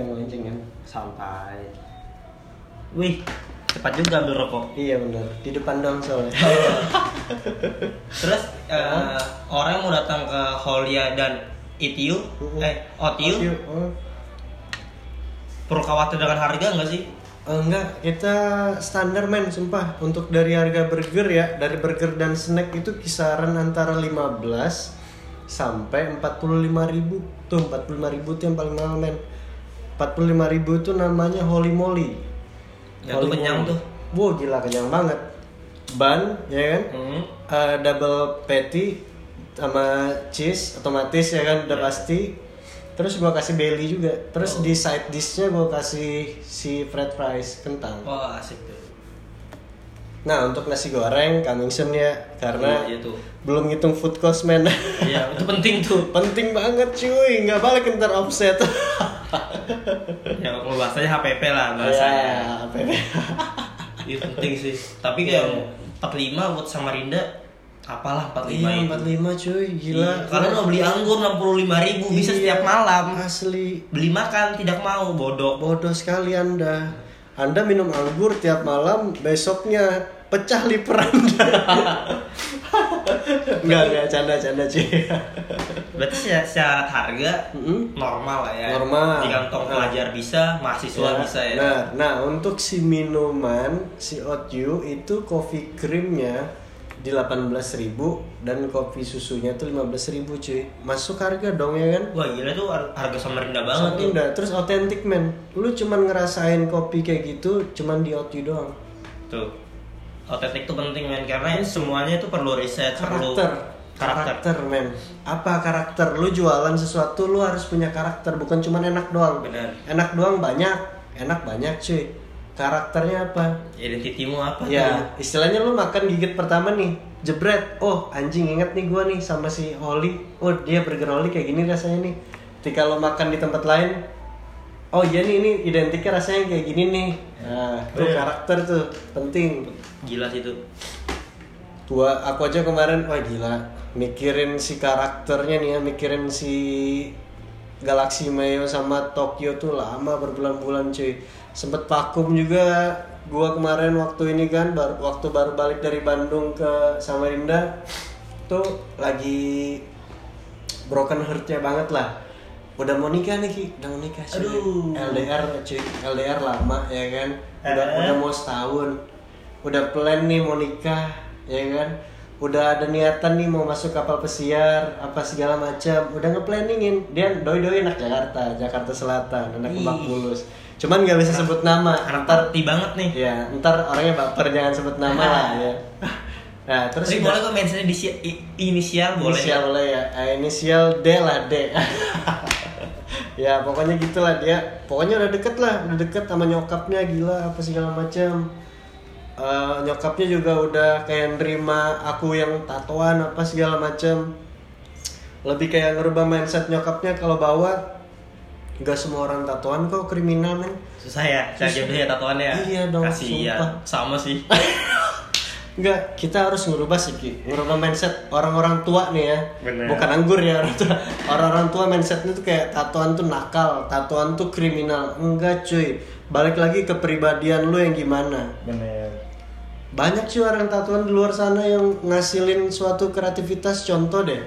yang lonceng kan sampai Wih, cepat juga ambil rokok. iya benar di depan dong soalnya Terus eh, orang yang mau datang ke Holia dan Itiu, eh Otiu, oh. perlu khawatir dengan harga nggak sih? Enggak, kita standar men, sumpah. Untuk dari harga burger ya, dari burger dan snack itu kisaran antara 15 sampai 45 ribu. Tuh 45 ribu tuh yang paling mahal men. 45 ribu itu namanya Holy Moly. Ya, tuh Holy kenyang Moly. tuh. Wow gila kenyang banget. Ban, ya kan? Hmm. Eh, double patty sama cheese otomatis ya kan udah pasti. Terus gua kasih belly juga. Terus di side dishnya gua kasih si fried fries kentang. Wah asik tuh. Nah untuk nasi goreng coming soon ya karena Iya, iya tuh. belum ngitung food cost men. Iya, itu penting tuh. Penting banget cuy, nggak balik ntar offset. Ya, kalau bahasanya HPP lah bahasanya. Ya, apa ya? Itu penting sih. Tapi kayak 45 buat Samarinda apalah 45 Iya itu. 45 cuy, gila. Iya, Kalian mau beli anggur 65 ribu bisa Iya, setiap malam. Asli. Beli makan tidak mau bodoh. Bodoh sekali anda. Anda minum anggur tiap malam, besoknya pecah liver anda. Enggak, enggak, canda-canda cuy. Berarti secara harga Mm-mm. normal lah ya. Normal. Di kantong Nah. pelajar bisa, mahasiswa Ya, bisa ya. Nah, nah untuk si minuman si Otyu itu coffee creamnya di 18.000 dan kopi susunya tuh 15.000 cuy. Masuk harga dong ya kan? Wah gila tuh har- harga Samarinda banget tuh. Samarinda. Terus otentik men. Lu cuman ngerasain kopi kayak gitu cuman di Otyu doang. Tuh. Otentik tuh penting men karena semuanya itu perlu riset, perlu Karakter. karakter. Karakter men. Apa karakter? Lu jualan sesuatu lu harus punya karakter bukan cuman enak doang. Benar. Enak doang banyak. Enak banyak cuy. Karakternya apa? Identitimu apa Ya, tuh? istilahnya lu makan gigit pertama nih, jebret. Oh, anjing inget nih gua nih sama si Holly. Oh, dia burger Holly kayak gini rasanya nih. Ketika lo makan di tempat lain, oh iya nih ini identiknya rasanya kayak gini nih. Nah, tuh Iya. karakter tuh penting. Gila sih tuh. Tua, aku aja kemarin, wah gila, mikirin si karakternya nih ya, mikirin si Galaxy Mayo sama Tokyo tuh lama berbulan-bulan cuy. Sempet vakum juga gua kemarin waktu ini kan, baru, waktu baru balik dari Bandung ke Samarinda tuh lagi broken heartnya banget lah. Udah mau nikah nih Ki, udah mau nikah cuy. Aduh. LDR cuy, LDR lama ya kan. Udah, Eh. udah mau setahun. Udah plan nih mau nikah, ya kan. Udah ada niatan nih mau masuk kapal pesiar, apa segala macam. Udah ngeplanningin. Dia doi-doi anak Jakarta, Jakarta Selatan, anak. Lebak Bulus. Cuman nggak bisa sebut nama. Anak Ntar, party banget nih. ya, ntar orangnya baper jangan sebut nama lah ya. Nah, terus Tapi boleh kok mentionnya di inisial boleh. Inisial boleh ya. Eh, inisial D lah D. ya pokoknya gitulah dia. Pokoknya udah deket lah, udah deket sama nyokapnya gila apa segala macam. Eh, nyokapnya juga udah kayak nerima aku yang tatoan apa segala macam. Lebih kayak ngerubah mindset nyokapnya kalau bawa nggak semua orang tatoan kok kriminal men. Susah ya, saya jodoh ya tatoannya. Iya dong, Kasihan. sumpah. Sama sih. Enggak, kita harus ngerubah sih Ki. Ngerubah mindset orang-orang tua nih ya. Bener. Bukan anggur ya orang tua. Orang-orang tua mindsetnya tuh kayak tatoan tuh nakal, tatoan tuh kriminal. Enggak cuy. Balik lagi ke pribadian lu yang gimana. Bener. Banyak sih orang tatoan di luar sana yang ngasilin suatu kreativitas. Contoh deh,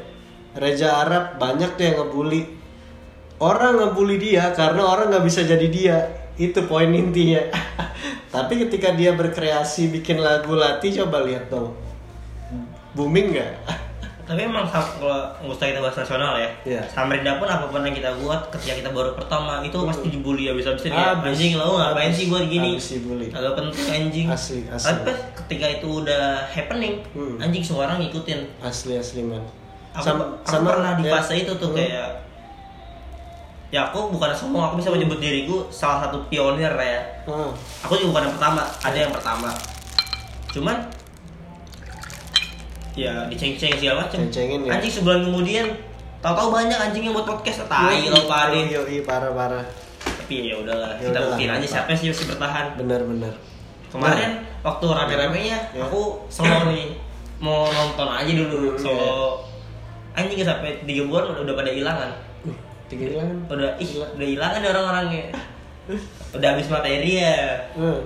Reja Arab banyak deh yang ngebully. Orang ngebully dia karena orang nggak bisa jadi dia. Itu poin intinya. Tapi ketika dia berkreasi bikin lagu latih coba lihat dong. Booming nggak? Tapi emang kalau nggak usah kita bahas nasional ya. Iya. Samarinda pun apa pun yang kita buat ketika kita baru pertama itu pasti dibully ya. Abis. Anjing lo ngapain sih buat gini? Agak penting anjing. Asli, asli. Tapi pas ketika itu udah happening, Hmm. anjing semua orang ngikutin. Asli asli man. Aku, aku pernah di ya, fase itu tuh hmm. kayak ya aku bukan sombong aku bisa menyebut diriku salah satu pionir ya Hmm. aku juga bukan yang pertama ada yang pertama cuman ya diceng-ceng segala macam Ceng-cengin ya. anjing sebulan kemudian tahu-tahu banyak anjing yang buat podcast tai lo pade Yoi, parah parah. tapi ya udahlah Ya kita buktiin aja apa. siapa sih masih bertahan Bener bener. kemarin waktu rame-ramenya Ya. aku slow nih mau nonton aja dulu Hmm, so anjing sampai tiga bulan udah, udah pada hilangan tiga hilangan udah ih udah hilang ada orang-orangnya. Udah habis materi ya. Hmm.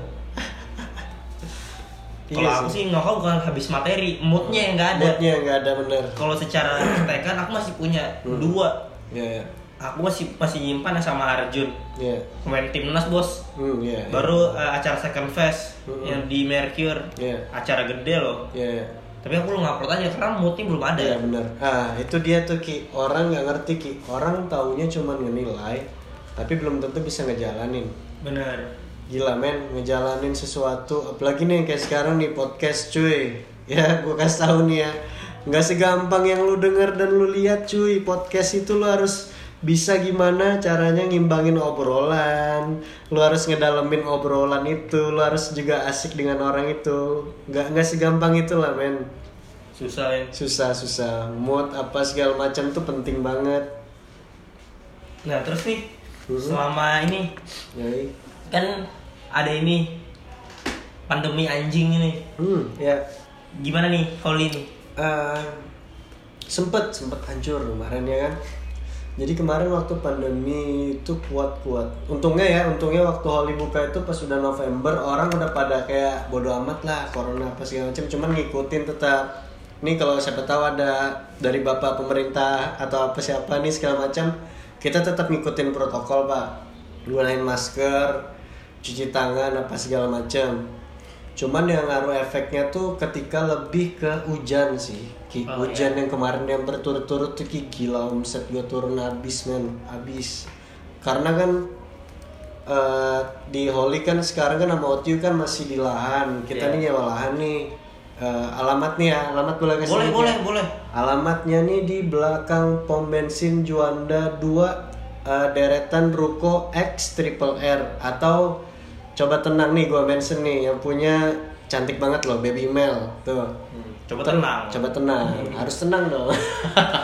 kalau Iya aku sih. nongkrong bukan habis materi. Moodnya yang nggak ada. Moodnya nggak ada bener. Kalau secara ketekan aku masih punya dua. Ya ya aku masih masih nyimpan sama Arjun. Ya pemain timnas bos. Hmm ya baru eh, acara second phase Hmm. yang di Mercure. Iya. acara gede loh. Ya ya tapi aku lu ngupload aja karena moodnya belum ada. Iya bener. Ah itu dia tuh ki. Orang nggak ngerti ki. Orang taunya cuma ngenilai tapi belum tentu bisa ngejalanin. Bener. Gila men. Ngejalanin sesuatu apalagi nih kayak sekarang nih podcast cuy. Ya gue kasih tahu nih ya. Nggak segampang yang lu denger dan lu lihat cuy. Podcast itu lu harus bisa gimana caranya ngimbangin obrolan? Lu harus ngedalemin obrolan itu lu harus juga asik dengan orang itu. Nggak nggak segampang itulah men. Susah ya. Susah susah. Mood apa segala macam tuh penting banget. Nah terus nih Mhm. selama ini Yoi. kan ada ini pandemi anjing ini. Hmm. Ya. Gimana nih Holly nih? Eh, sempet sempet hancur kemarin ya kan jadi kemarin waktu pandemi itu kuat-kuat. Untungnya ya untungnya waktu Holly buka itu pas udah November orang udah pada kayak bodo amat lah corona apa segala macam. Cuman ngikutin tetap. Nih kalau siapa tahu ada dari bapak pemerintah atau apa siapa nih segala macam kita tetap ngikutin protokol pak. Gunain masker cuci tangan apa segala macam. Cuman yang ngaruh efeknya tuh ketika lebih ke hujan sih. Ki, Oh, hujan yang kemarin yang berturut-turut tuh ki, gila omset gue turun habis men, habis. Karena kan eh, di Holy kan sekarang kan sama Otiu kan masih di lahan. Kita Iya. nih nyewa lahan nih. Eh, alamat nih ya, alamat boleh kasih boleh boleh ya? boleh Alamatnya nih di belakang pom bensin Juanda 2 eh, deretan Ruko X Triple R atau coba tenang nih gua mention nih yang punya cantik banget loh Baby Mel tuh. Coba tenang. Coba tenang, harus tenang dong.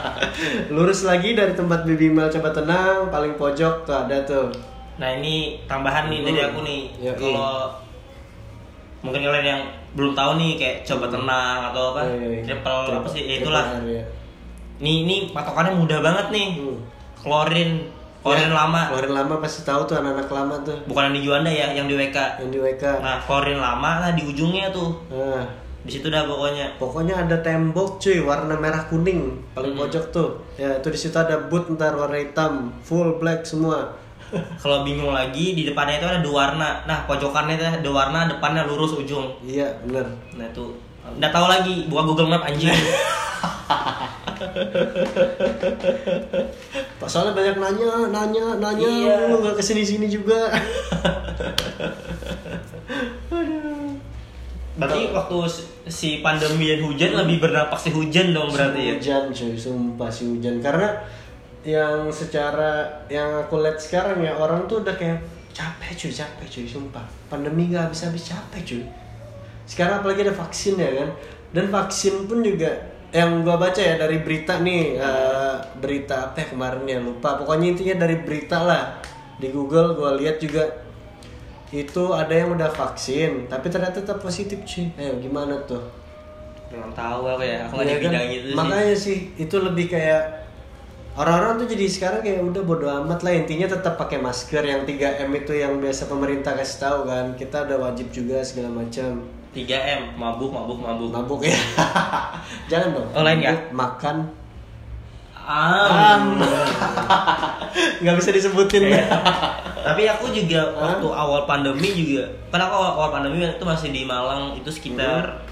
Lurus lagi dari tempat Baby Mel coba tenang, paling pojok tuh ada tuh. nah ini tambahan nih dari Hmm. aku nih. Yoi. kalau mungkin kalian yang belum tahu nih kayak coba tenang atau apa Iya, iya, triple apa sih? Ya itulah. Ya. nih ini patokannya mudah banget nih. Hmm. klorin klorin Ya, lama. Klorin lama pasti tahu tuh anak-anak lama tuh. Bukan yang di Juanda ya yang di WK yang di WK. nah klorin lama nah di ujungnya tuh. Nah, di situ dah pokoknya Pokoknya ada tembok cuy warna merah kuning paling Hmm. pojok tuh. Ya itu di situ ada boot ntar warna hitam, full black semua. kalau bingung lagi di depannya itu ada dua warna nah pojokannya itu ada warna depannya lurus ujung iya bener. nah itu nggak tahu lagi buka Google Map anjing Pak soalnya banyak nanya, nanya, nanya, Iya. lu nggak ke sini sini juga. Berarti waktu si- si pandemi dan hujan lebih berdampak si hujan dong berarti ya? Hujan cuy, sumpah si hujan. Karena yang secara yang aku lihat sekarang ya orang tuh udah kayak capek cuy, capek cuy, sumpah. Pandemi gak habis-habis capek cuy. Sekarang apalagi ada vaksin ya kan, dan vaksin pun juga yang gua baca ya dari berita nih eh, berita apa ya kemarin ya lupa. Pokoknya intinya dari berita lah. Di Google gua lihat juga itu ada yang udah vaksin tapi ternyata tetap positif cuy. Ayo gimana tuh? Belum tahu aku ya aku di kan? bidang itu sih. Makanya sih itu lebih kayak orang-orang tuh jadi sekarang kayak udah bodo amat lah intinya tetap pakai masker yang 3M itu yang biasa pemerintah kasih tahu kan kita udah wajib juga segala macam. 3M mabuk mabuk mabuk. Mabuk ya. Jangan dong. Oh, lain ya? Mabuk, makan. Ah nggak bisa disebutin. Iya. tapi aku juga waktu awal pandemi juga kan aku awal, awal pandemi itu masih di Malang itu sekitar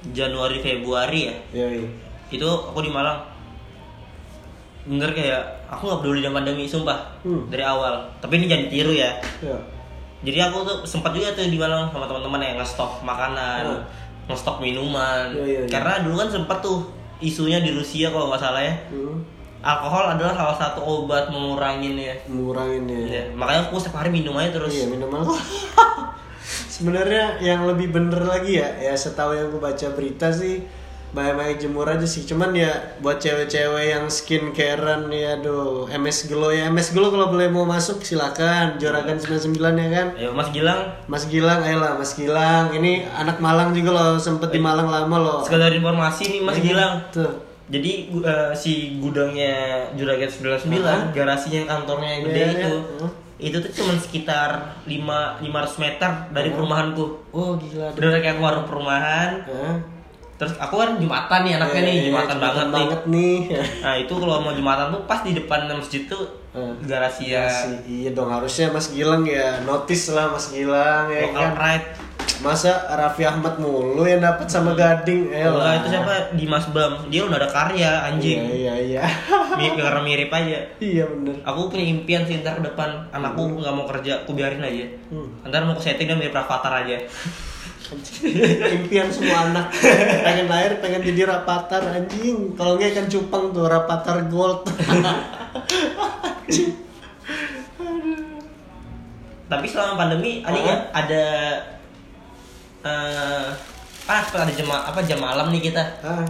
Hmm. Januari Februari ya Yoi. itu aku di Malang bener kayak aku nggak peduli dengan pandemi sumpah Hmm. dari awal tapi ini jadi tiru ya Ya. jadi aku tuh sempat juga tuh di Malang sama teman-teman yang nge-stok makanan Hmm. nge-stok minuman Iya, iya, iya. karena dulu kan sempat tuh isunya di Rusia kalau nggak salah ya Hmm. Alkohol adalah salah satu obat mengurangin ya ngurangin ya Ya, makanya aku setiap hari minum aja terus Iya minum alkohol. Sebenarnya yang lebih bener lagi ya, ya setahu yang gue baca berita sih banyak-banyak jemur aja sih. Cuman ya buat cewek-cewek yang skincarean ya, aduh MS Glow ya, MS Glow kalau boleh mau masuk silakan. Jorakan 99 ya kan. ayo Mas Gilang Mas Gilang, ayolah Mas Gilang. Ini anak Malang juga loh, sempet di Malang lama loh. sekedar informasi nih Mas Iya, Gilang Tuh. Jadi eh, si gudangnya Juragan 99 Hah? garasinya kantornya yang gede Iya, itu iya. Hah? itu tuh cuma sekitar 5 500 meter dari Hah? perumahanku Oh gila. bener kayak warung perumahan Hah? terus aku kan jumatan nih anaknya Iya, nih iya, jumatan banget, nih banget nih. nah itu kalau mau jumatan tuh pas di depan masjid tuh Hmm. garasi ya Masih- iya dong harusnya Mas Gilang ya notice lah Mas Gilang ya local kan. pride Masa Raffi Ahmad mulu yang dapat sama Gading? Eh Kalau lah. itu siapa Dimas Bam dia udah ada karya anjing Iya iya iya. mirip karena mirip aja iya bener. aku punya impian sih ntar ke depan anakku nggak mau kerja aku biarin aja Hmm. ntar mau ke setting dia mirip Rafathar aja Impian semua anak pengen lahir pengen jadi rapatar anjing. Kalau nggak ikan cupang tuh rapatar gold. tapi selama pandemi ada ada eh ah sempat ada jam apa jam malam nih kita. Ah,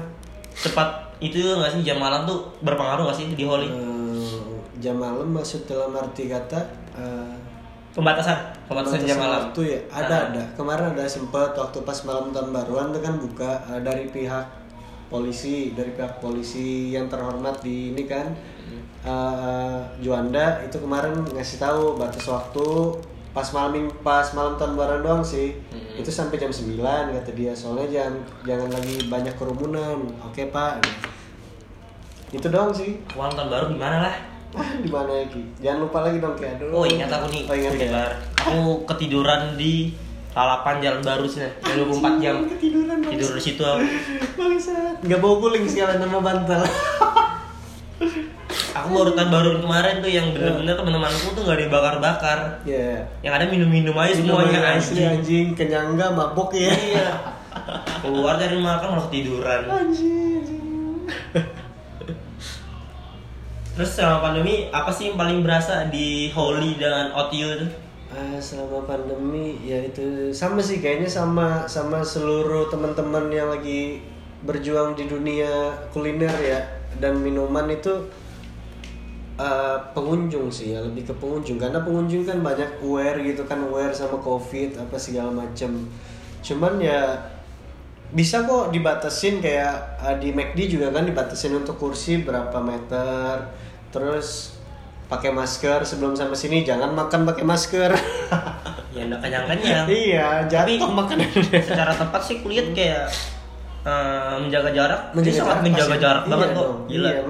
cepat itu nggak sih jam malam tuh berpengaruh nggak sih di Holy eh, jam malam maksud dalam arti kata eh, pembatasan pembatasan jam malam. waktu ya? Ada Ah. ada. Kemarin ada sempet waktu pas malam tahun baruan itu kan buka eh, dari pihak polisi dari pihak polisi yang terhormat di ini kan. Eh, Juanda itu kemarin ngasih tahu batas waktu pas malam pas malam tahun baruan doang sih. Hmm. itu sampai jam 9 kata dia. Soalnya jangan jangan lagi banyak kerumunan. Oke pak. Itu doang sih. Malam tahun baru gimana lah? Ah di mana lagi? Jangan lupa lagi dong kayak dulu. Oh ingat aku nih. Oh, ingat ya? Aku ketiduran di lalapan jalan baru sih nah, 24 jam. ketiduran bang. tidur di situ aku. Nggak bawa guling sekalian sama bantal. aku baru tahun baru kemarin tuh yang bener-bener teman-temanku tuh nggak dibakar-bakar Ya. yang ada minum-minum aja semuanya asli anjing anjing kenyang nggak mabok ya. iya keluar dari makan malah ketiduran Anjing. anjing. terus selama pandemi apa sih yang paling berasa di Holy dengan OTU tuh Ah, selama pandemi ya itu sama sih kayaknya sama sama seluruh teman-teman yang lagi berjuang di dunia kuliner ya dan minuman itu eh, pengunjung sih ya lebih ke pengunjung. Karena pengunjung kan banyak aware gitu kan aware sama covid apa segala macam cuman ya bisa kok dibatasin kayak eh, di McD juga kan dibatasin untuk kursi berapa meter. Terus pakai masker sebelum sampai sini jangan makan pakai masker. Ya nggak kenyang-kenyang. Iya Tapi- jatuh makanan secara tepat sih kulihat kayak eh, menjaga jarak. Menjaga Dia sangat jarak menjaga jarak Iya banget kok. dong, gila. Iya.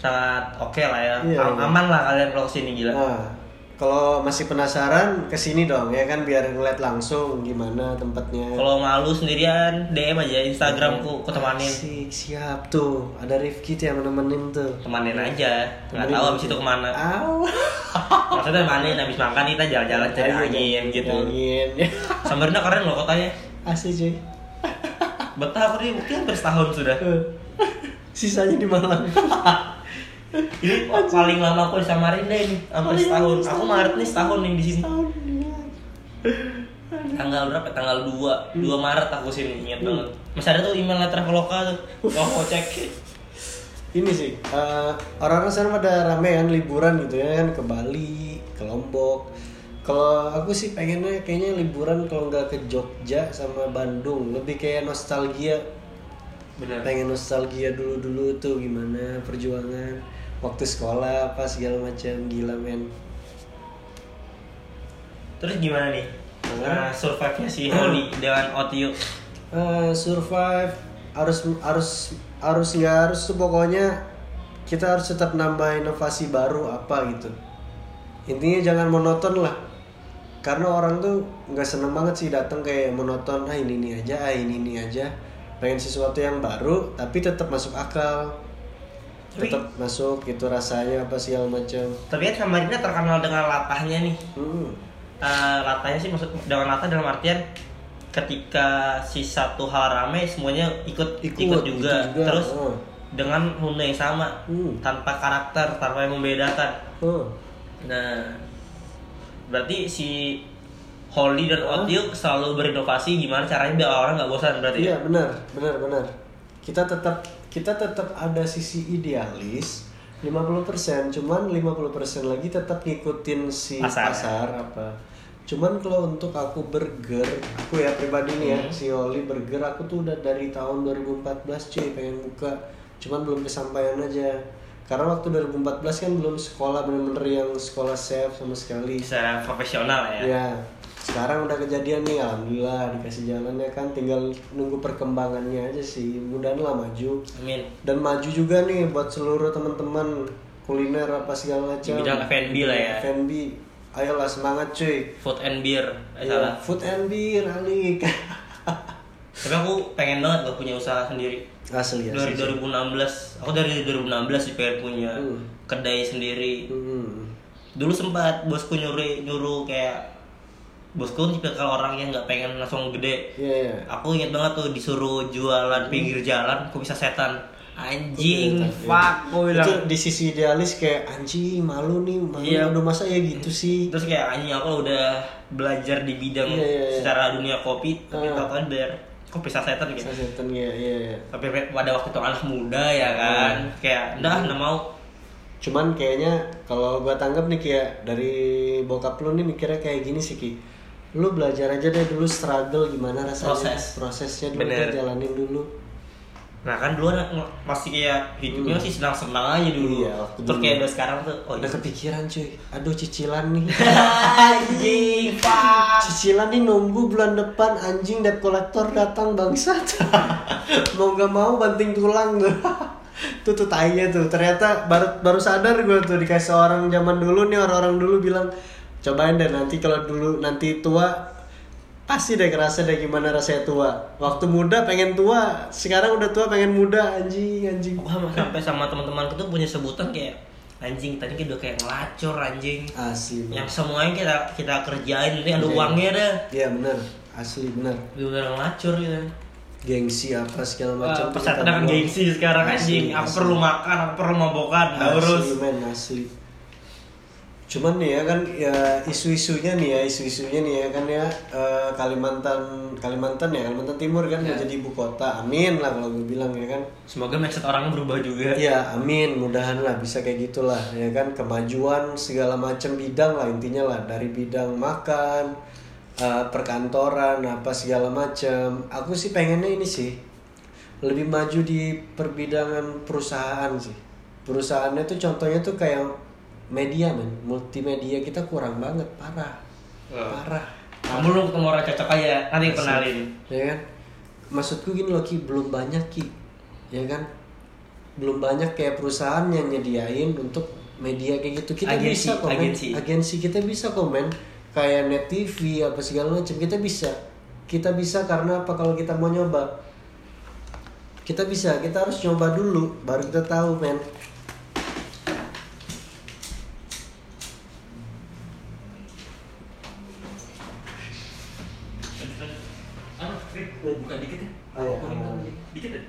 Sangat oke lah ya Iya, Am- iya. aman lah kalian kalau ke sini gila Nah, kalau masih penasaran ke sini dong ya kan biar ngeliat langsung gimana tempatnya. kalau malu sendirian DM aja Instagramku ku temanin Asik, siap tuh. Ada Rifki tuh yang nemenin tuh. temanin aja nggak tahu abis itu ke mana Aw. maksudnya temanin abis makan kita jalan-jalan cari Ayo, angin gitu Angin. Keren loh kotanya Asik cuy. betah aku nih mungkin hampir setahun sudah Sisanya di Malang. ini paling lama aku di Samarinda ini? Hampir setahun. aku Maret nih setahun nih di sini. Tanggal berapa? Tanggal 2 2 Maret aku sini ingat Hmm. banget. Masih ada tuh email letter Traveloka tuh. Mau cek. Ini sih, eh, orang-orang sana pada rame kan liburan gitu ya kan ke Bali, ke Lombok. Kalau aku sih pengennya kayaknya liburan kalau nggak ke Jogja sama Bandung, lebih kayak nostalgia. bener Pengen nostalgia dulu-dulu tuh gimana perjuangan waktu sekolah apa segala macam gila men. terus gimana nih? Nah, survive nya si Holly dengan OTU Eh, survive harus harus harus nggak harus tuh pokoknya kita harus tetap nambah inovasi baru apa gitu. Intinya jangan monoton lah. Karena orang tuh nggak seneng banget sih datang kayak monoton ah ini ini aja ah ini ini aja. Pengen sesuatu yang baru tapi tetap masuk akal tetap masuk itu rasanya apa segala macam tapi kan Samarinda terkenal dengan latahnya nih hmm. Eh, latahnya sih maksud dengan latah dalam artian ketika si satu hal rame semuanya ikut ikut, Ikut, juga. ikut juga, terus oh. dengan rune yang sama Hmm. tanpa karakter tanpa yang membedakan Oh. nah berarti si Holly dan? Otiu selalu berinovasi gimana caranya biar orang nggak bosan berarti Iya ya? benar, benar, benar. Kita tetap kita tetap ada sisi idealis 50%, cuman 50% lagi tetap ngikutin si Pasar. pasar, apa. Cuman kalau untuk aku burger, aku ya pribadi nih ya, Hmm. si Oli burger aku tuh udah dari tahun 2014 cuy pengen buka. cuman belum kesampaian aja karena waktu 2014 kan belum sekolah bener-bener yang sekolah chef sama sekali Secara profesional ya. ya sekarang udah kejadian nih alhamdulillah dikasih jalan ya kan tinggal nunggu perkembangannya aja sih mudahan lah maju Amin. dan maju juga nih buat seluruh teman-teman kuliner apa segala macam Di bidang F&B lah ya. F&B ayolah semangat cuy Food and beer. Eh, Iya, salah. food and beer alik Tapi aku pengen banget gak punya usaha sendiri. asli Dari asli 2016, aku dari 2016 sih pengen punya Hmm. kedai sendiri. Hmm. Dulu sempat bosku nyuruh nyuruh kayak bosku kan tipikal orang yang nggak pengen langsung gede. Iya, iya. Aku inget banget tuh disuruh jualan pinggir jalan, aku bisa setan. Anjing, Iya. fuck, aku bilang. itu di sisi idealis kayak anjing malu nih malu Iya. udah masa ya gitu sih Terus kayak anjing aku udah belajar di bidang Iya, iya, iya. secara dunia kopi, tapi Ah. tau kan biar kopi sasetan gitu. Sasetan ya iya iya Tapi pada waktu itu anak muda ya kan, kayak dah nggak mau. cuman kayaknya kalau gua tanggap nih kayak dari bokap lu nih mikirnya kayak gini sih ki lu belajar aja deh dulu struggle gimana rasanya. Proses. prosesnya dulu Bener. jalanin dulu. Nah kan dulu masih kayak hidupnya masih senang-senang aja dulu. Iya, Terus kayak udah sekarang tuh, oh udah iya. kepikiran cuy. Aduh cicilan nih. Anjing, cicilan nih nunggu bulan depan anjing debt kolektor datang bangsat. Mau gak mau banting tulang tuh tuh tuh tainya tuh. Ternyata baru baru sadar gue tuh dikasih orang zaman dulu nih orang-orang dulu bilang cobain deh nanti kalau dulu nanti tua pasti deh kerasa deh gimana rasanya tua waktu muda pengen tua sekarang udah tua pengen muda anjing anjing Aku sama- sampai sama teman-temanku tuh punya sebutan kayak anjing tadi kita udah kayak ngelacur anjing. asli Yang semuanya kita kita kerjain ini ada Iya. uangnya dah. iya bener asli bener Bener ngelacur gitu. gengsi apa segala macam kan buang. gengsi sekarang Asli, anjing. Aku asli. perlu makan, aku perlu mabokan, urus. Asli men asli. Cuman nih ya kan ya isu-isunya nih ya isu-isunya nih ya kan ya eh, Kalimantan Kalimantan ya Kalimantan Timur kan mau Ya. jadi ibu kota. Amin lah kalau gue bilang ya kan. Semoga mindset orangnya berubah juga. Ya amin mudahan lah bisa kayak gitulah ya kan kemajuan segala macam bidang lah intinya lah dari bidang makan eh, perkantoran apa segala macam. Aku sih pengennya ini sih lebih maju di perbidangan perusahaan sih. Perusahaannya tuh contohnya tuh kayak media men, multimedia kita kurang banget parah, Oh. parah. Kamu lu ketemu orang cocok aja, nanti kenalin. Ya kan? Maksudku gini loh Ki, belum banyak Ki. Ya kan? Belum banyak kayak perusahaan yang nyediain untuk media kayak gitu. Kita Agensi, bisa komen. agensi. Agensi kita bisa komen kayak net TV apa segala macam kita bisa. Kita bisa karena apa kalau kita mau nyoba? Kita bisa, kita harus nyoba dulu baru kita tahu men. buka dikit ya. Oh, iya. Dikit ya.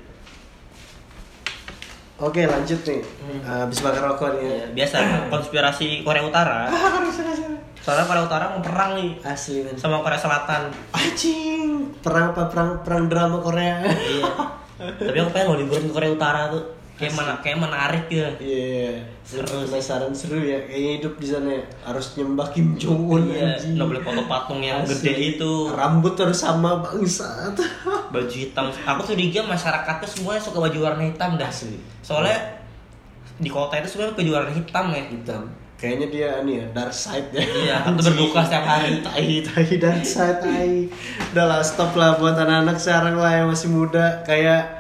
Oke lanjut nih. Habis bakar rokok nih ya. Iya, biasa konspirasi Korea Utara. Soalnya Korea Utara mau perang nih Asli men. sama Korea Selatan. Anjing, perang apa perang perang drama Korea. iya. Tapi aku pengen mau liburan ke Korea Utara tuh. Kayak mana kayak menarik gitu. Iya, Seru seru penasaran seru ya. Kayaknya hidup di sana ya. harus nyembah Kim Jong Un Iya, nggak boleh foto patung yang Asli. gede itu. Rambut harus sama bangsat. Baju hitam. Aku curiga masyarakatnya semuanya suka baju warna hitam dah. Asli. Soalnya di kota itu semuanya baju warna hitam ya. Hitam. Kayaknya dia ini ya dark side ya. Iya, atau berduka setiap hari. Tai tai dark side tai. Udah lah stop lah buat anak-anak sekarang lah yang masih muda kayak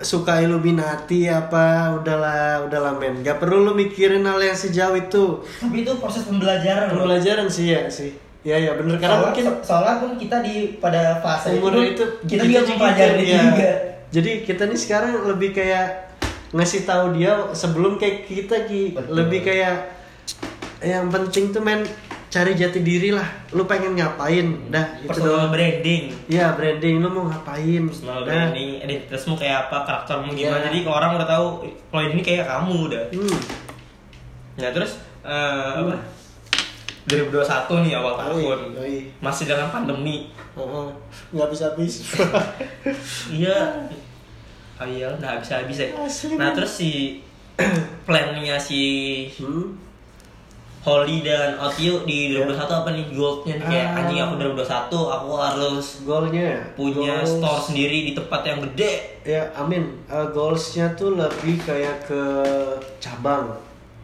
suka Illuminati apa udahlah udahlah men gak perlu lu mikirin hal yang sejauh itu Tapi itu proses pembelajaran loh. pembelajaran sih ya sih ya ya bener karena Soalnya, mungkin soalnya pun kita di pada fase umur itu, itu kita bisa mempelajari ya. juga. Jadi kita nih sekarang lebih kayak ngasih tahu dia sebelum kayak kita ki Betul. lebih kayak yang penting tuh men cari jati diri lah. Lu pengen ngapain? Dah itu Personal doang. branding. Iya branding lu mau ngapain? Personal Dah. branding, identitasmu kayak apa, karaktermu gimana. Iya. Jadi kalau orang udah tahu kalau ini kayak kamu udah. Hmm. Nah terus eh, apa? 2021 nih awal tahun. Yoi. Masih dengan pandemi. Heeh. Nggak bisa habis. Iya. Oh iya, udah habis-habis ya. Asli, Nah terus si plannya si hmm. Holly dan Otio di 2021 apa nih goalsnya nih? kayak Ah. anjing aku 2021 aku harus Golnya punya goals- store sendiri di tempat yang gede Ya, amin. Eh, goalsnya tuh lebih kayak ke cabang.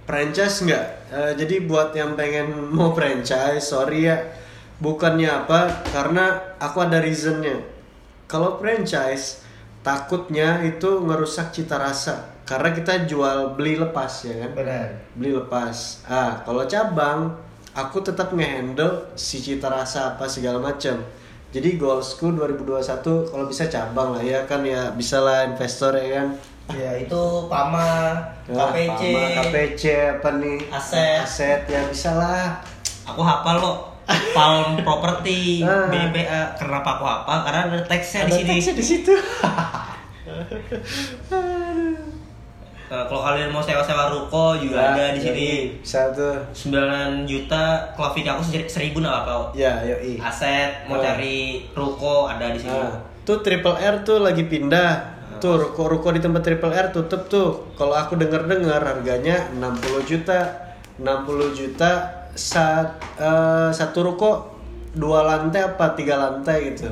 Franchise nggak? Eh, jadi buat yang pengen mau franchise, sorry ya. Bukannya apa, karena aku ada reasonnya. Kalau franchise, takutnya itu ngerusak cita rasa. Karena kita jual beli lepas ya kan? benar Beli lepas. Ah, kalau cabang, aku tetap ngehandle si cita rasa apa segala macam. Jadi goalsku 2021 kalau bisa cabang lah ya kan ya bisa lah investor ya kan. Ya itu Pama Ya, KPC Pama, KPC apa nih? Aset. Aset ya bisa lah. aku hafal kok Palm Property Ah. BPA kenapa aku hafal karena ada teksnya di sini teksnya di situ. Nah, kalau kalian mau sewa-sewa ruko juga ada di sini Bisa tuh. 9 juta kalau video aku se- seribu nggak apa Ya, yoi. aset mau Ah. cari ruko ada di sini Nah, tuh Triple R tuh lagi pindah. Tuh ruko-ruko di tempat Triple R tutup tuh. Kalau aku denger-dengar harganya 60 juta. 60 juta saat eh, satu ruko dua lantai apa tiga lantai gitu.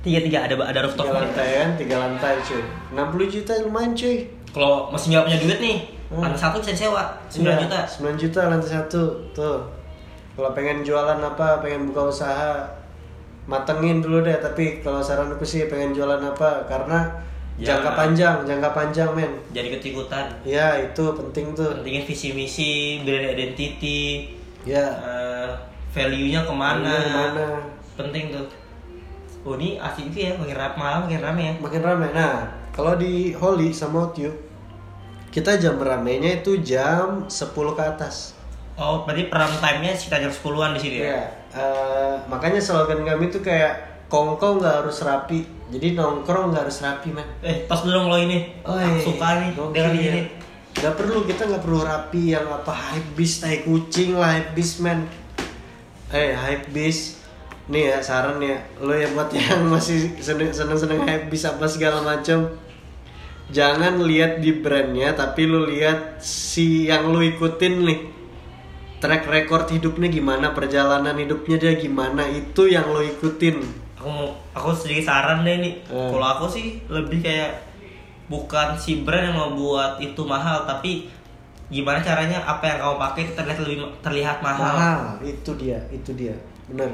tiga tiga ada ada Tiga rooftopnya lantai kan, tiga lantai cuy. 60 juta lumayan cuy. kalau masih nggak punya duit nih Hmm. lantai satu bisa disewa 9 Iya, juta 9 juta lantai satu tuh. Kalau pengen jualan apa, pengen buka usaha, matengin dulu deh. Tapi kalau saranku sih pengen jualan apa, karena Ya. jangka panjang, jangka panjang men. jadi ikut-ikutan Ya itu penting tuh. pentingin visi misi brand identity Ya. eh, value-nya ke mana Value ke mana. penting tuh oh ini asik sih ya makin rame malam makin rame ya Makin rame. Nah, kalau di Holy sama Otyu, kita jam ramenya itu jam 10 ke atas. oh berarti prime time-nya sekitar jam 10-an di sini ya Iya. eh, makanya slogan kami tuh kayak kongko nggak harus rapi. Jadi nongkrong nggak harus rapi man. eh pas dulu lo ini aku suka nih Gokil. dengan ini. Gak perlu kita nggak perlu rapi yang apa hype beast tai kucing lah hype beast man. Eh hype beast. Nih ya saran ya. Lo ya buat yang masih seneng seneng seneng hype beast apa segala macam jangan lihat di brandnya tapi lo lihat si yang lo ikutin nih. Track record hidupnya gimana perjalanan hidupnya dia gimana itu yang lo ikutin aku aku sedikit saran deh nih Hmm. kalau aku sih lebih kayak bukan si brand yang mau buat itu mahal tapi gimana caranya apa yang kamu pakai terlihat lebih terlihat mahal, mahal itu dia itu dia benar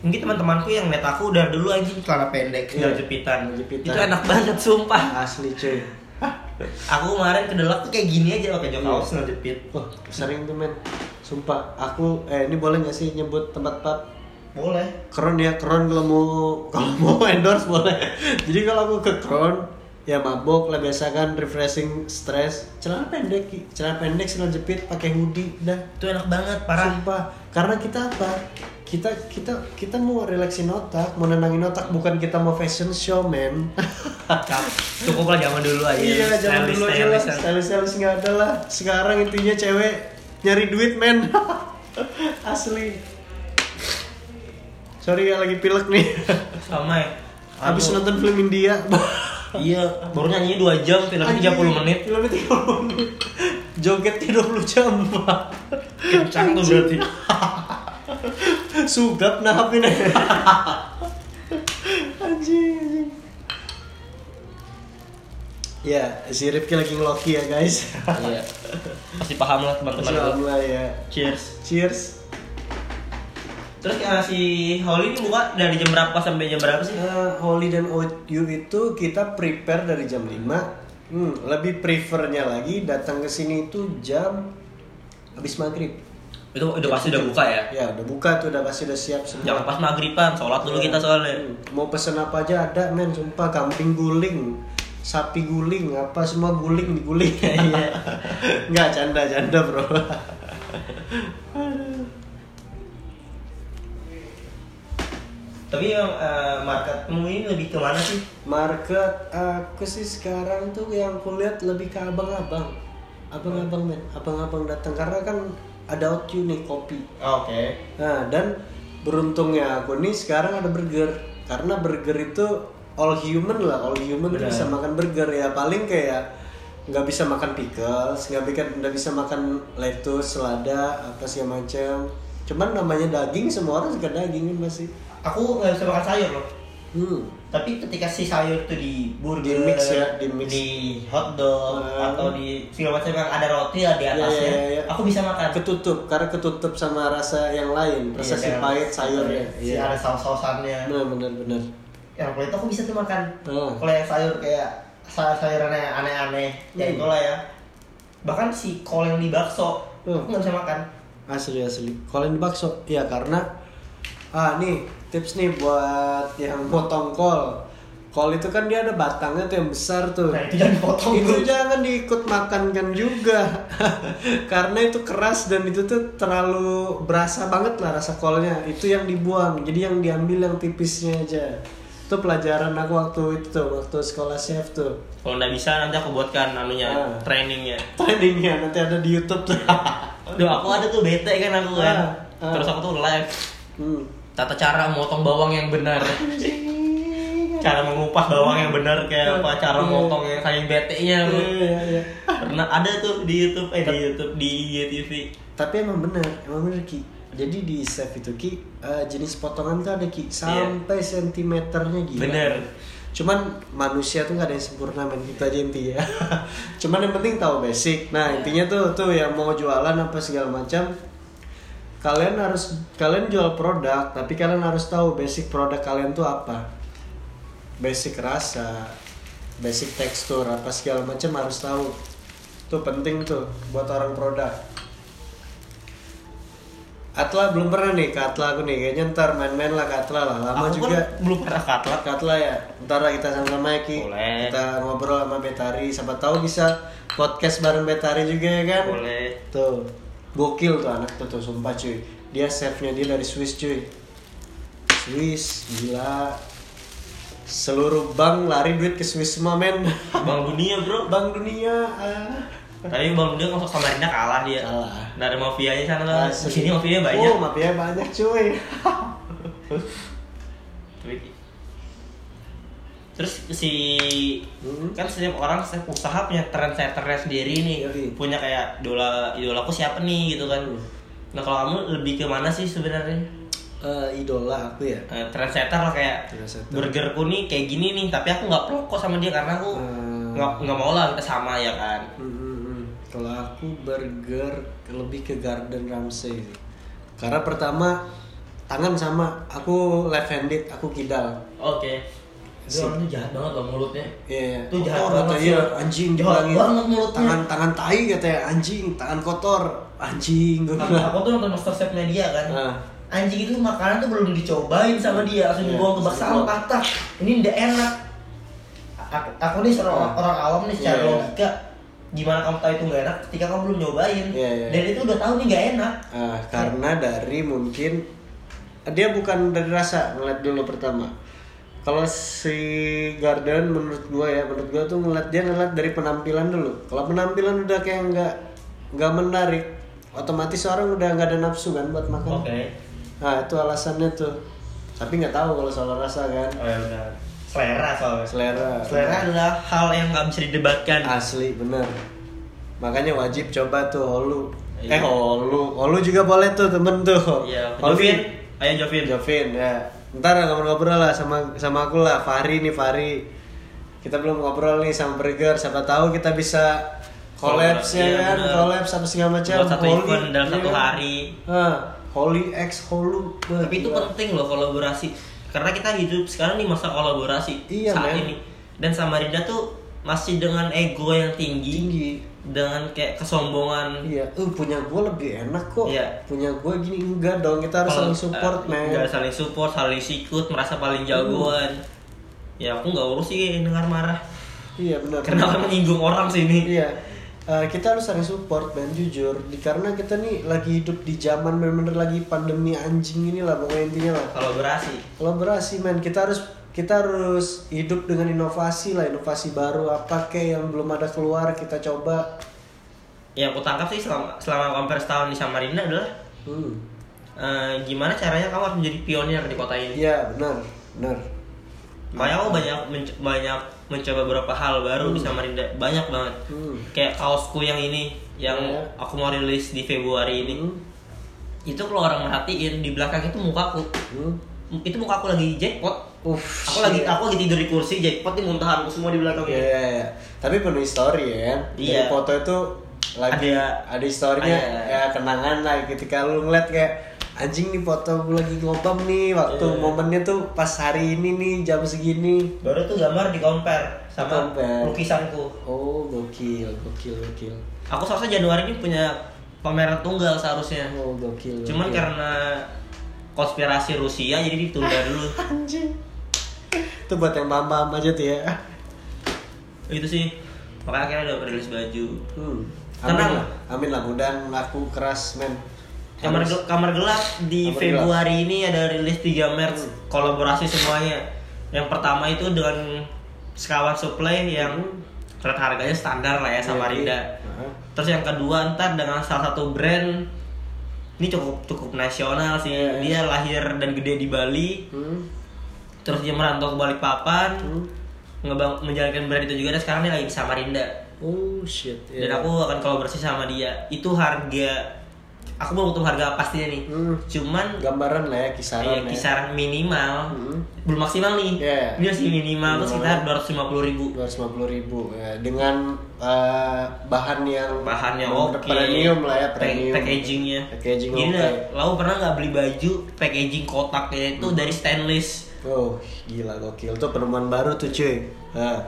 mungkin teman-temanku yang net aku udah dulu anjing celana pendek Iya, sendal jepitan. jepitan. itu enak banget sumpah asli cuy aku kemarin ke tuh kayak gini aja pakai jok kaos sendal jepit Oh, sering tuh men. Sumpah, aku eh ini boleh gak sih nyebut tempat pub? Boleh. Kron ya, Kron kalau mau kalau mau endorse boleh. Jadi kalau aku ke Kron ya mabok lah biasa kan refreshing stress. Celana pendek celana pendek celana jepit pakai hoodie udah itu enak banget parah. Sumpah. Karena kita apa? Kita kita kita mau relaksin otak mau nenangin otak bukan kita mau fashion show men. Cukup lah zaman dulu aja. Iya Stylish- dulu aja lah. Stylist stylist nggak ada lah. Sekarang intinya cewek nyari duit men. Asli sorry ya lagi pilek nih. Sama ya. Habis Aduh. nonton film India. Iya baru nyanyinya 2 jam filmnya 30 menit. filmnya 30 menit. Jogetnya 20 jam kencang tuh berarti. Sugap nahapin. Anjing anjing. Ya si Rifki lagi ngeloki ya guys. Iya. Pasti paham lah teman-teman Alhamdulillah ya. Cheers. Cheers terus uh, si Holly ini buka dari jam berapa sampai jam berapa sih? Eh, Holy dan OU itu kita prepare dari jam 5 hmm, lebih prefernya lagi datang ke sini itu jam habis maghrib. Itu udah pasti udah buka ya? ya udah buka tuh udah pasti udah siap semua. Jangan pas maghriban sholat dulu kita soalnya. Hmm, mau pesen apa aja ada men sumpah kambing guling sapi guling apa semua guling diguling. Iya. Nggak canda canda bro tapi yang uh, marketmu ini lebih ke mana sih? Market aku sih sekarang tuh yang kulihat lebih ke abang-abang. Abang-abang men abang-abang datang. Karena kan ada OQ nih kopi. Oke. Nah dan beruntungnya aku nih sekarang ada burger. Karena burger itu all human lah. All human tuh bisa makan burger. Ya paling kayak nggak bisa makan pickles nggak bisa nggak bisa makan lettuce selada apa sih macam. Cuman namanya daging semua orang suka daging pasti Aku nggak bisa makan sayur loh. hmm. Tapi ketika si sayur itu di burger, Di mix ya, di mix. hotdog Hmm. atau di segala macam yang ada roti ya di Iya, atasnya, iya, iya. aku bisa makan. ketutup karena ketutup sama rasa yang lain rasa Iya, si pahit sayurnya Si iya ada saus-sausannya. benar benar benar Yang kalau itu aku bisa tuh makan. Oh. Kalau yang sayur kayak sayur-sayuran yang aneh-aneh, ya Hmm. itulah ya. Bahkan si kol yang di bakso, Hmm. aku nggak bisa makan. asli asli kalau yang di bakso ya karena ah nih tips nih buat yang potong kol kol itu kan dia ada batangnya tuh yang besar tuh Nah itu jangan dipotong itu bro. jangan diikut makankan juga karena itu keras dan itu tuh terlalu berasa banget lah rasa kolnya itu yang dibuang jadi yang diambil yang tipisnya aja itu pelajaran aku waktu itu tuh waktu sekolah chef tuh Kalau nggak bisa nanti aku buatkan anunya Ah. trainingnya. trainingnya nanti ada di YouTube tuh Duh, aku ada tuh bete kan aku kan. Ah, ah. Terus aku tuh live hmm. Tata cara motong bawang yang benar. cara mengupas bawang yang benar kayak apa cara Iya. motong yang saking bete-nya Iya, bro. iya, iya. Pernah ada tuh di YouTube eh di YouTube di YTV. tapi emang bener emang bener ki jadi di chef itu ki eh, jenis potongan tuh ada ki sampai sentimeternya gila Bener. cuman manusia tuh nggak ada yang sempurna men itu aja intinya cuman yang penting tahu basic nah intinya tuh tuh yang mau jualan apa segala macam kalian harus kalian jual produk tapi kalian harus tahu basic produk kalian tuh apa. Basic rasa basic tekstur apa segala macam harus tahu. Tuh penting tuh buat orang produk. Atla belum pernah nih ke Atla aku nih. Kayaknya ntar main-main lah ke Atla lah. Lama aku juga. kan belum pernah katla. Katla ya, ntar lah kita sama-sama ya Ki. Boleh. Kita ngobrol sama Betari, siapa tahu bisa podcast bareng Betari juga ya kan? Boleh. Tuh, gokil tuh anak tuh, tuh sumpah cuy Dia chefnya dia dari Swiss cuy Swiss, gila Seluruh bank lari duit ke Swiss semua men Bang dunia bro. Bank dunia ah. Tapi Bang dunia masuk Samarinda kalah dia. Kalah. Dari mafianya sana lah. Di sini mafianya Oh, banyak. mafia banyak cuy Tapi- Terus si Hmm. kan setiap orang setiap usaha punya trendsetternya sendiri nih, Yoi. punya kayak idola idolaku siapa nih gitu kan. Hmm. Nah kalau kamu lebih ke mana sih sebenarnya? Eh, Idola aku ya Eh, trendsetter lah kayak Trendsetter. burgerku nih kayak gini nih, tapi aku nggak pro kok sama dia karena aku Hmm. nggak nggak mau lah kita sama ya kan. Hmm, hmm, hmm. Kalau aku burger lebih ke Garden Ramsay sih. Karena pertama tangan sama aku left handed, aku kidal. Oke. Sip. Dia orangnya jahat banget loh mulutnya. Iya, iya. Itu jahat Kotor banget iya, anjing Jahat dibilangin. banget mulutnya. Tangan tangan tai katanya anjing, tangan kotor, anjing gue Aku, bilang. aku tuh nonton Masterchef-nya dia kan. Ah. Anjing itu makanan tuh belum dicobain sama dia, langsung Iya, dibuang ke bak sampah patah. Ini ndak enak. Aku, aku nih seorang Ah. orang awam nih secara Iya, iya. logika gimana kamu tahu itu nggak enak ketika kamu belum nyobain Iya, iya. dan itu udah tahu nih nggak enak Ah, karena dari mungkin dia bukan dari rasa ngeliat dulu pertama. Kalau si Garden menurut gua ya, menurut gua tuh ngeliat dia ngeliat dari penampilan dulu. Kalau penampilan udah kayak nggak nggak menarik, otomatis orang udah nggak ada nafsu kan buat makan. oke Nah itu alasannya tuh. Tapi nggak tahu kalau soal rasa kan. oh ya udah selera soalnya Selera. selera adalah hal yang nggak bisa didebatkan Asli bener. Makanya wajib coba tuh holu. Iya. Eh holu, holu juga boleh tuh temen tuh. iya Jovin ayo Jovin Jovin ya ntar ngobrol-ngobrol lah sama sama aku lah Fahri nih Fahri. Kita belum ngobrol nih sama Burger siapa tahu kita bisa collabs ya Iya, kan? collabs apa segala macam. Satu Holy, event dalam iya satu kan? hari. Holy X Holu Wah, tapi itu penting loh kolaborasi. Karena kita hidup sekarang di masa kolaborasi Iya, saat men. ini. Dan Samarinda tuh masih dengan ego yang tinggi, tinggi. dengan kayak kesombongan. Iya uh punya gue lebih enak kok. Iya. punya gue gini enggak dong kita harus saling support eh, men. nggak saling support saling sikut merasa paling jagoan. Ya aku nggak urus sih dengar marah. Iya benar. Karena menyinggung orang sini Iya. Eh, kita harus saling support dan jujur. Di- karena kita nih lagi hidup di zaman bener-bener lagi pandemi anjing ini lah pokoknya intinya lah. Kolaborasi kolaborasi men kita harus kita harus hidup dengan inovasi lah inovasi baru apa kek yang belum ada keluar kita coba ya aku tangkap sih selama selama hampir setahun di Samarinda adalah hmm. eh, gimana caranya kamu harus menjadi pionir di kota ini iya benar benar makanya aku banyak menc- banyak mencoba beberapa hal baru di Samarinda banyak banget Hmm. kayak kaosku yang ini yang Iya. aku mau rilis di Februari ini Hmm. itu kalau orang merhatiin di belakang itu mukaku Hmm. itu mukaku lagi jackpot Uff, aku lagi aku lagi tidur di kursi jackpot di muntahanku semua di belakang Iya, iya, iya. Tapi penuh story ya. Dari Iya. foto itu lagi Ada- ada, historinya ada. ya kenangan lah ketika lu ngeliat kayak anjing nih foto gue lagi ngobam nih waktu Iya. momennya tuh pas hari ini nih jam segini. baru tuh gambar di compare sama Di-compare. lukisanku Oh gokil, gokil, gokil. aku seharusnya Januari ini punya pameran tunggal seharusnya Oh gokil. cuman gokil. karena konspirasi Rusia jadi ditunda dulu anjing. Itu buat yang paham aja tuh ya. itu sih makanya akhirnya udah rilis baju Hmm. Amin Tenang. lah, amin lah. Mudah laku keras men. kamar gel- kamar gelap di Kamar Februari ini ada rilis 3 Maret kolaborasi semuanya yang pertama itu dengan sekawan supply yang Hmm. harganya standar lah ya Samarinda Heeh. terus yang kedua ntar dengan salah satu brand ini cukup cukup nasional sih Iya. dia lahir dan gede di Bali Hmm. Terus dia merantau ke Balikpapan Hmm. ngebang menjalankan brand itu juga dan sekarang dia lagi di Samarinda Oh shit. dan iya. aku akan kolaborasi sama dia itu harga aku belum tahu harga pastinya nih Hmm. cuman gambaran lah ya iya, kisaran ya. kisaran minimal Hmm. belum maksimal nih Iya. ini masih minimal tuh sekitar 250 ribu 250 ribu ya. dengan eh, bahan yang bahannya oke premium lah ya premium packagingnya Packaging gini oke. dah lau pernah nggak beli baju packaging kotaknya itu Hmm. dari stainless oh gila gokil. Tuh penemuan baru tuh cuy. Hah.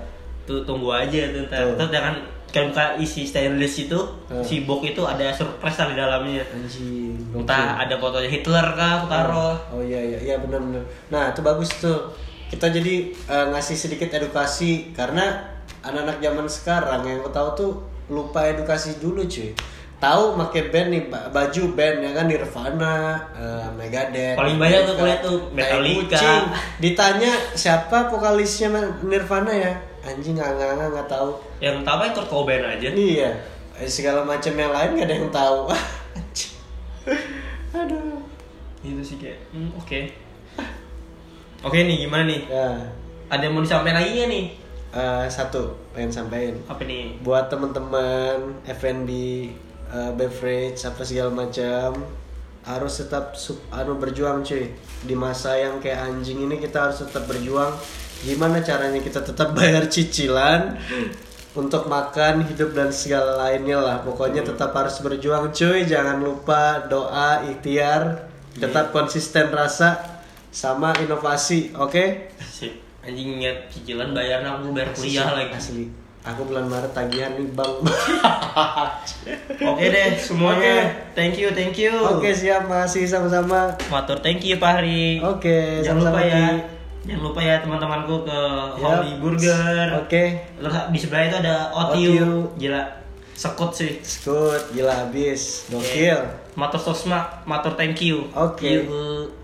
tuh tunggu aja tuh ntar. Tuh. kalau buka isi stainless itu Hmm. si box itu ada surprise lah di dalamnya. Anjing entah ada fotonya Hitler kah aku taruh. Oh iya iya iya benar benar. Nah itu bagus tuh. Kita jadi eh, ngasih sedikit edukasi karena anak-anak zaman sekarang yang aku tahu tuh lupa edukasi dulu cuy tahu make band nih ba- baju band ya kan Nirvana, eh, Megadeth. Paling banyak tuh kulihat tuh Metallica. kucing. Ditanya siapa vokalisnya Nirvana ya? Anjing nggak nggak nggak nggak tahu. yang tahu kan Kurt Cobain aja Iya, Eh, segala macam yang lain gak ada yang tahu. Aduh. itu sih kayak hmm, oke oke nih gimana nih Ya, ada yang mau disampaikan lagi nggak nih eh, satu pengen sampaikan apa nih buat teman-teman F&B eh, beverage apa segala macam harus tetap sub, anu berjuang cuy. Di masa yang kayak anjing ini kita harus tetap berjuang. Gimana caranya kita tetap bayar cicilan untuk makan hidup dan segala lainnya lah. Pokoknya tetap harus berjuang cuy. Jangan lupa doa ikhtiar. Tetap konsisten rasa sama inovasi oke? Sip. anjing ingat cicilan bayar aku bayar kuliah lagi. asli aku bulan Maret tagihan nih bang oke deh semuanya thank you thank you Oke siap masih sama-sama. Matur thank you Pak Hari Oke jangan lupa ya jangan lupa ya teman-temanku ke Yap. Holy Burger Oke. terus di sebelah itu ada Otiu. Otiu gila sekut sih Skut gila habis. Gokil. Matur sosma, matur thank you. Oke. Yuhu.